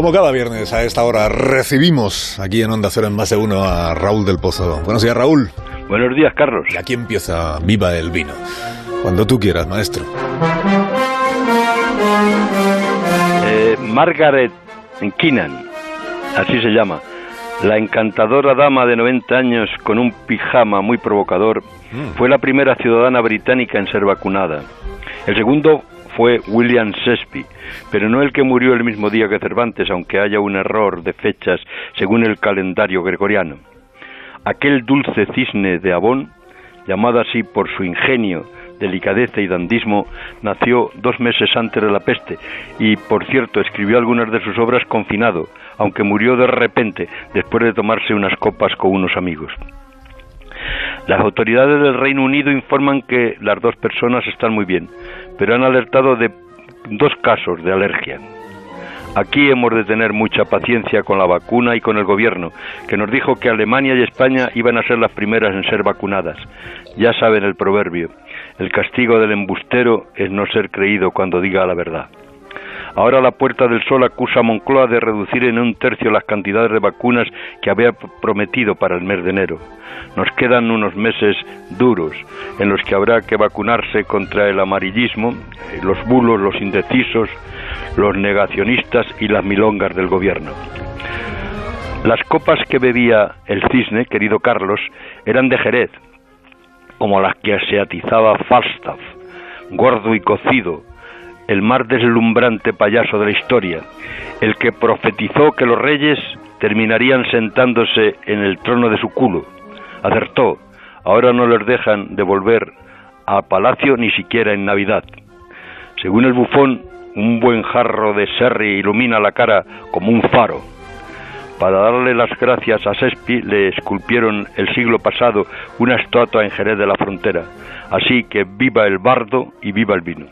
Como cada viernes a esta hora recibimos aquí en Onda Cero en más de uno a Raúl del Pozo. Buenos días, Raúl. Buenos días, Carlos. Y aquí empieza Viva el Vino. Cuando tú quieras, maestro. Eh, Margaret Keenan, así se llama. La encantadora dama de 90 años con un pijama muy provocador Mm. fue la primera ciudadana británica en ser vacunada. El segundo fue William Shakespeare, pero no el que murió el mismo día que Cervantes, aunque haya un error de fechas según el calendario gregoriano. Aquel dulce cisne de Avon, llamado así por su ingenio, delicadeza y dandismo, nació dos meses antes de la peste y, por cierto, escribió algunas de sus obras confinado, aunque murió de repente después de tomarse unas copas con unos amigos. Las autoridades del Reino Unido informan que las dos personas están muy bien, pero han alertado de dos casos de alergia. Aquí hemos de tener mucha paciencia con la vacuna y con el gobierno, que nos dijo que Alemania y España iban a ser las primeras en ser vacunadas. Ya saben el proverbio, el castigo del embustero es no ser creído cuando diga la verdad. Ahora la Puerta del Sol acusa a Moncloa de reducir en un tercio las cantidades de vacunas que había prometido para el mes de enero. Nos quedan unos meses duros en los que habrá que vacunarse contra el amarillismo, eh, los bulos, los indecisos, los negacionistas y las milongas del gobierno. Las copas que bebía el cisne, querido Carlos, eran de Jerez, como las que se atizaba Falstaff, gordo y cocido, el más deslumbrante payaso de la historia, el que profetizó que los reyes terminarían sentándose en el trono de su culo. Acertó, ahora no les dejan de volver a palacio ni siquiera en Navidad. Según el bufón, un buen jarro de sherry ilumina la cara como un faro. Para darle las gracias a Sespi le esculpieron el siglo pasado una estatua en Jerez de la Frontera. Así que viva el bardo y viva el vino.